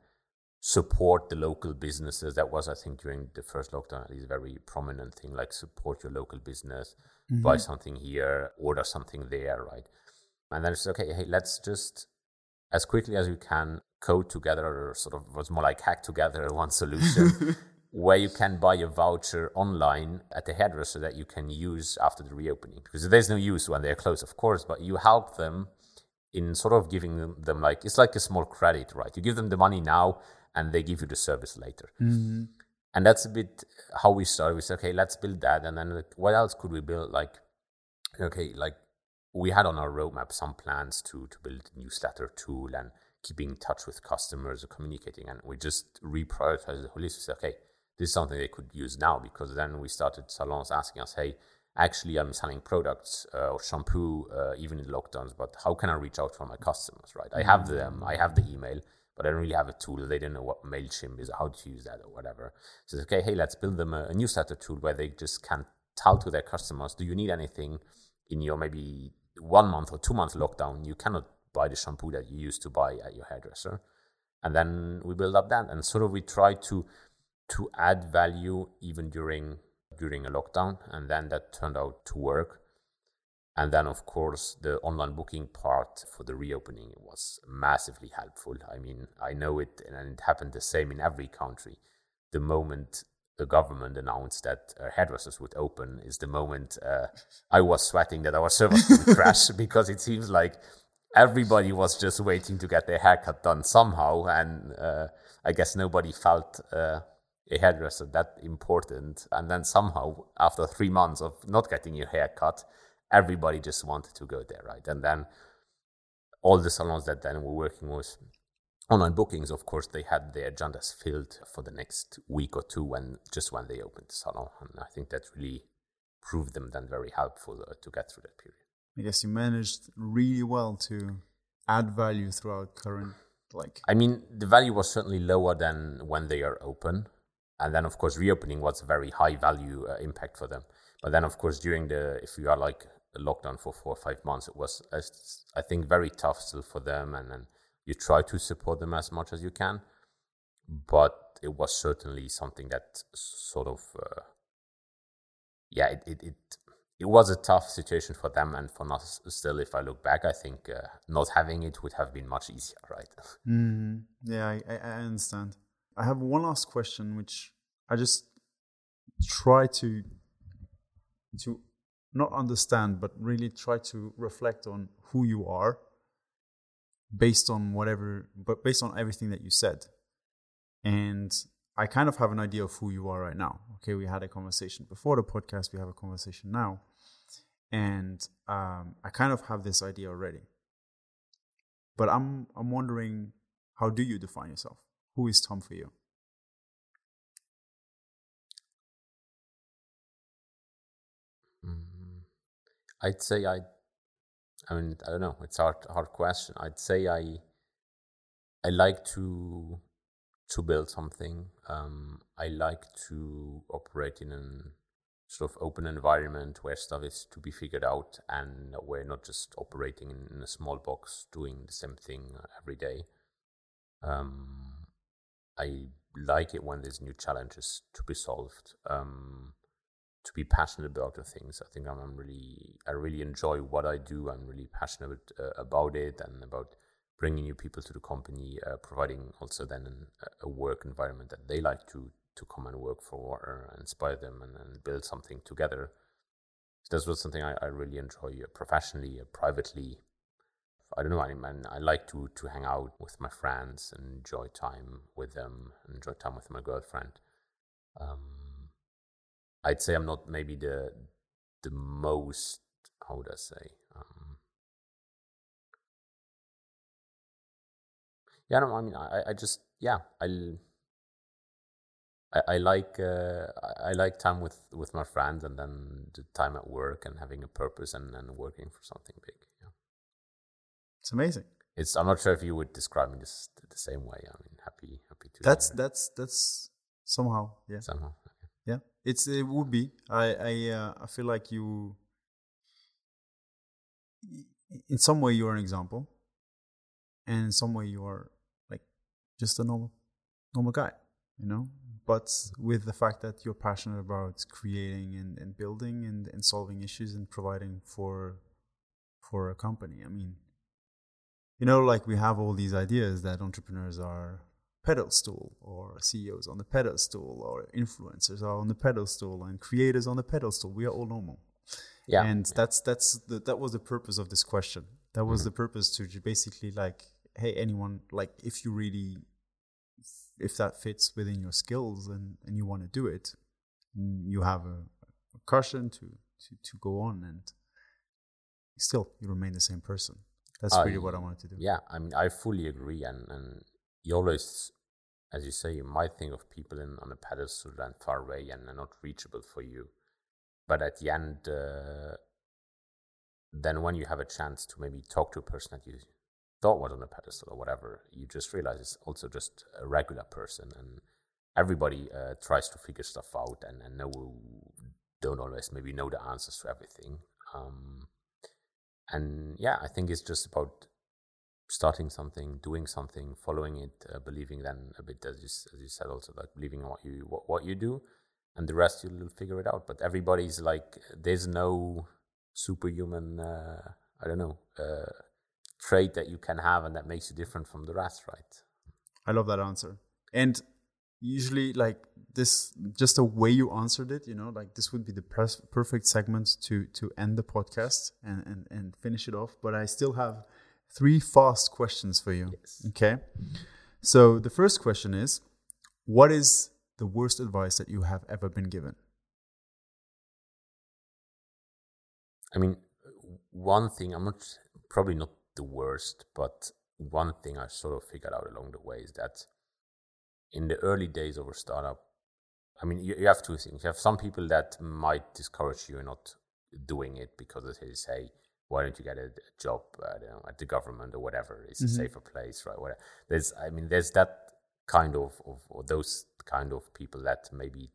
support the local businesses. That was, I think, during the first lockdown, at least, very prominent thing. Like support your local business, mm-hmm. buy something here, order something there, right? And then it's okay. Hey, let's just as quickly as you can code together, or sort of was more like hack together one solution. where you can buy a voucher online at the hairdresser that you can use after the reopening because there's no use when they're closed of course but you help them in sort of giving them, them, like it's like a small credit right you give them the money now and they give you the service later. Mm-hmm. And that's a bit how we started. We said, okay, let's build that. And then like, what else could we build? Like, okay, like we had on our roadmap some plans to to build a newsletter tool and keeping in touch with customers or communicating. And we just reprioritized the whole list. We said, okay, this is something they could use now because then we started salons asking us, hey, actually I'm selling products uh, or shampoo uh, even in lockdowns, but how can I reach out for my customers, right? I have them, I have the email, but I don't really have a tool. They don't know what MailChimp is, or how to use that, or whatever. So it's okay, hey, let's build them a, a newsletter tool where they just can tell to their customers, do you need anything in your maybe one month or two month lockdown? You cannot buy the shampoo that you used to buy at your hairdresser. And then we build up that, and sort of we try to to add value even during during a lockdown, and then that turned out to work. And then, of course, the online booking part for the reopening was massively helpful. I mean, I know it, and it happened the same in every country. The moment the government announced that uh, hairdressers would open is the moment uh, I was sweating that our servers would crash because it seems like everybody was just waiting to get their haircut done somehow. And uh, I guess nobody felt uh, a hairdresser that important. And then somehow, after three months of not getting your hair cut, everybody just wanted to go there, right? And then all the salons that then were working with online bookings, of course, they had their agendas filled for the next week or two when just when they opened the salon, and I think that really proved them then very helpful uh, to get through that period. I guess you managed really well to add value throughout current like. I mean, the value was certainly lower than when they are open, and then of course reopening was a very high value uh, impact for them. But then of course during the if you are like lockdown for four or five months. It was, I think, very tough still for them, and then you try to support them as much as you can, but it was certainly something that sort of, uh, yeah, it, it, it it was a tough situation for them and for us. Still, if I look back, I think uh, not having it would have been much easier, right? Mm, yeah, I, I understand. I have one last question, which I just try to to not understand, but really try to reflect on who you are based on whatever, but based on everything that you said. And I kind of have an idea of who you are right now. Okay, we had a conversation before the podcast. We have a conversation now, and um, I kind of have this idea already. But I'm I'm wondering, how do you define yourself? Who is Tom for you? Mm, I'd say I. I mean, I don't know. It's a hard, hard question. I'd say I. I like to to build something. Um, I like to operate in a sort of open environment where stuff is to be figured out and we're not just operating in, in a small box doing the same thing every day. Um, I like it when there's new challenges to be solved. Um, to be passionate about the things. I think I'm, I'm, really, I really enjoy what I do. I'm really passionate uh, about it and about bringing new people to the company, uh, providing also then an, a work environment that they like to to come and work for, or inspire them and, and build something together. This was something I, I really enjoy uh, professionally, uh, privately. I don't know. I mean, I like to to hang out with my friends and enjoy time with them, enjoy time with my girlfriend. Um, I'd say I'm not maybe the the most how would I say um, yeah no i mean i i just yeah i I, I like uh, I like time with, with my friends and then the time at work and having a purpose and, and working for something big. Yeah. It's amazing. It's I'm not sure if you would describe me this the same way. I mean, happy happy to. That's that's that's somehow yeah somehow yeah. It's it would be. I I uh, I feel like you. In some way, you're an example, and in some way, you are like just a normal normal guy, you know. But with the fact that you're passionate about creating and, and building and, and solving issues and providing for for a company. I mean, you know, like we have all these ideas that entrepreneurs are pedestal or CEOs on the pedestal or influencers are on the pedestal and creators on the pedestal. We are all normal. Yeah. And that's that's the, that was the purpose of this question. That was mm-hmm. the purpose to basically like, hey, anyone like if you really if that fits within your skills and, and you want to do it, you have a, a caution to, to, to go on and still you remain the same person. That's really what I wanted to do. Yeah, I mean, I fully agree. And, and you always, as you say, you might think of people in, on a pedestal and far away and not reachable for you. But at the end, uh, then when you have a chance to maybe talk to a person that you thought was on a pedestal or whatever, you just realize it's also just a regular person. And everybody uh, tries to figure stuff out and, and know, don't always maybe know the answers to everything. Um, and yeah, I think it's just about starting something, doing something, following it, uh, believing then a bit, as you, as you said, also like believing in what you what, what you do, and the rest you'll figure it out. But everybody's like, there's no superhuman. Uh, I don't know uh, trait that you can have and that makes you different from the rest, right? I love that answer. And usually, like this, just the way you answered it, you know, like this would be the perfect segment to to end the podcast and, and and finish it off. But I still have three fast questions for you. Yes. Okay. So the first question is, what is the worst advice that you have ever been given? I mean, one thing I'm not probably not the worst, but one thing I sort of figured out along the way is that in the early days of a startup, I mean, you, you have two things. You have some people that might discourage you not doing it because they say, why don't you get a, a job uh, know, at the government or whatever? It's mm-hmm. a safer place, right? Whatever. There's, I mean, there's that kind of, of or those kind of people that maybe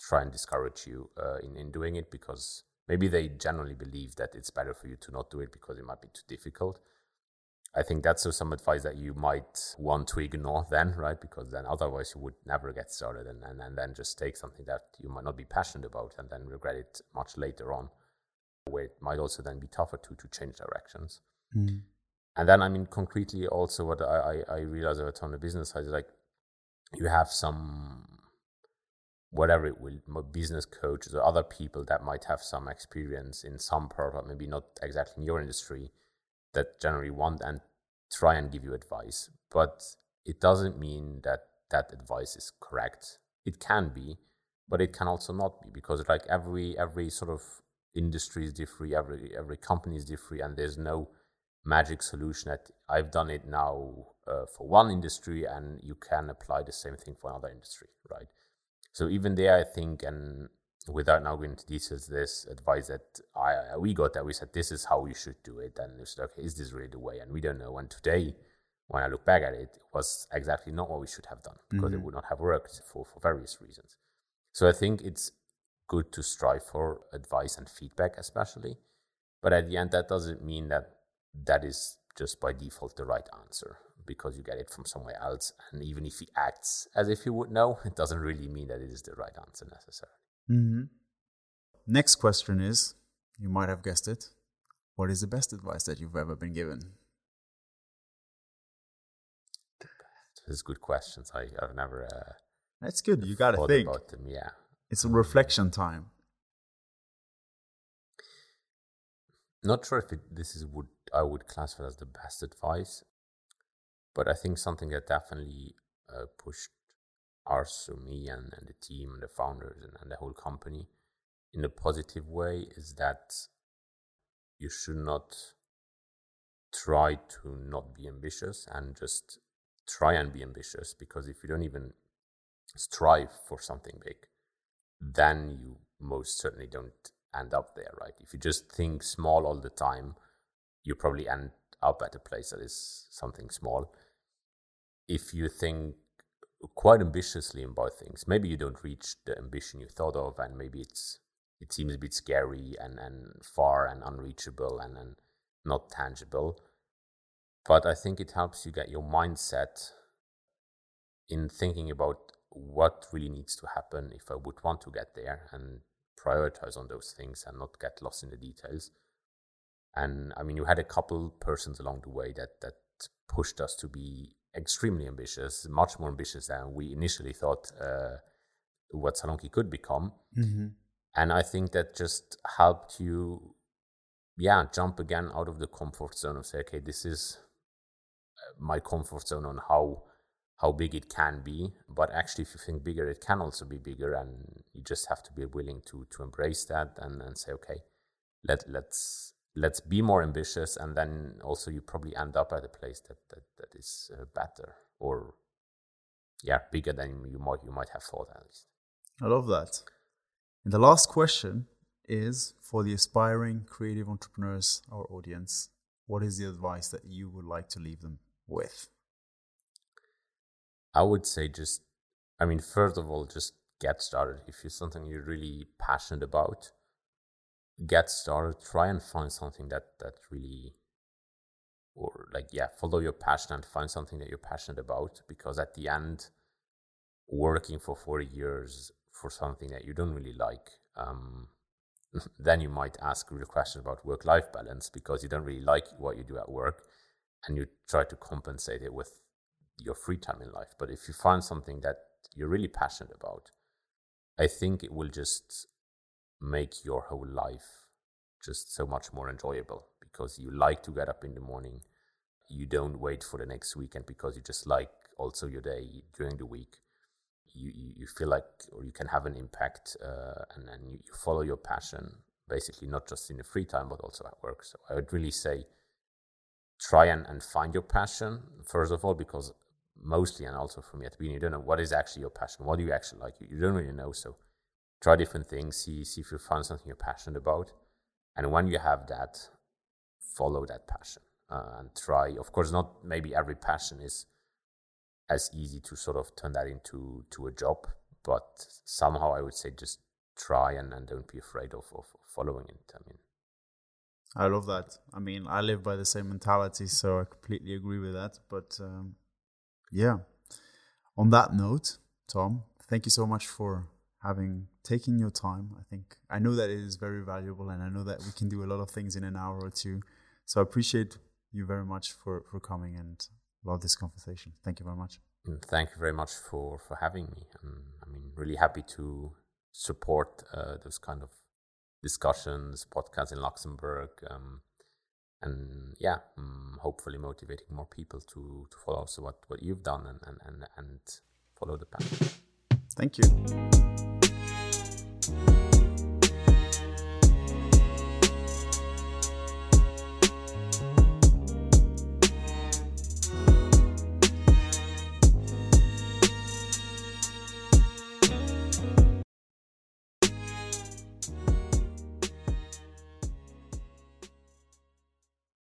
try and discourage you uh, in, in doing it because maybe they generally believe that it's better for you to not do it because it might be too difficult. I think that's some advice that you might want to ignore then, right? Because then otherwise you would never get started and, and, and then just take something that you might not be passionate about and then regret it much later on, where it might also then be tougher to, to change directions. Mm. And then, I mean, concretely, also what I, I, I realize over time on the business side is like you have some whatever it will, business coaches or other people that might have some experience in some part, of maybe not exactly in your industry, that generally want and try and give you advice. But it doesn't mean that that advice is correct. It can be, but it can also not be because like every every sort of industry is different, every every company is different, and there's no magic solution that I've done it now uh, for one industry and you can apply the same thing for another industry, right? So even there, I think, and without now going into details, this advice that I we got that we said this is how we should do it, and we said, okay, is this really the way? And we don't know. And today, when I look back at it, it was exactly not what we should have done because mm-hmm. it would not have worked for for various reasons. So I think it's good to strive for advice and feedback, especially. But at the end, that doesn't mean that that is just by default the right answer because you get it from somewhere else. And even if he acts as if he would know, it doesn't really mean that it is the right answer necessarily. Mm-hmm. Next question is you might have guessed it. What is the best advice that you've ever been given? Is good questions. I, I've never. Uh, That's good. You got to think. About them. Yeah. It's a reflection time. Not sure if it, this is what I would classify as the best advice, but I think something that definitely uh, pushed us, so me and, and the team and the founders and, and the whole company in a positive way is that you should not try to not be ambitious and just try and be ambitious because if you don't even strive for something big, then you most certainly don't end up there, right? If you just think small all the time, you probably end up at a place that is something small. If you think quite ambitiously about things, maybe you don't reach the ambition you thought of, and maybe it's it seems a bit scary and, and far and unreachable and, and not tangible. But I think it helps you get your mindset in thinking about what really needs to happen if I would want to get there and prioritize on those things and not get lost in the details. And I mean, you had a couple persons along the way that that pushed us to be extremely ambitious, much more ambitious than we initially thought uh, what Salonkee could become. Mm-hmm. And I think that just helped you, yeah, jump again out of the comfort zone of say, okay, this is uh, my comfort zone on how how big it can be. But actually, if you think bigger, it can also be bigger, and you just have to be willing to to embrace that and and say, okay, let let's let's be more ambitious and then also you probably end up at a place that that, that is uh, better or yeah bigger than you might you might have thought at least i love that and the last question is for the aspiring creative entrepreneurs our audience what is the advice that you would like to leave them with i would say just i mean first of all just get started. If it's something you're really passionate about get started. Try and find something that that really or like yeah follow your passion and find something that you're passionate about because at the end working for 40 years for something that you don't really like um, then you might ask real question about work life balance because you don't really like what you do at work and you try to compensate it with your free time in life but if you find something that you're really passionate about i think it will just make your whole life just so much more enjoyable because you like to get up in the morning. You don't wait for the next weekend because you just like also your day during the week. You, you, you feel like, or you can have an impact uh, and then you, you follow your passion, basically, not just in the free time, but also at work. So I would really say try and, and find your passion, first of all, because mostly, and also for me at the beginning, you don't know what is actually your passion. What do you actually like? You, you don't really know. So try different things, see see if you find something you're passionate about, and when you have that, follow that passion uh, and try. Of course, not maybe every passion is as easy to sort of turn that into to a job, but somehow I would say just try and, and don't be afraid of, of following it. I mean, I love that. I mean, I live by the same mentality, so I completely agree with that. But um, yeah, on that note, Tom, thank you so much for having taken your time. I think I know that it is very valuable, and I know that we can do a lot of things in an hour or two. So I appreciate you very much for for coming and love this conversation. Thank you very much. Mm, thank you very much for for having me. Um, I mean, really happy to support uh, those kind of discussions, podcasts in Luxembourg. Um, and yeah, um, hopefully motivating more people to, to follow also what, what you've done and, and, and, and follow the path. Thank you.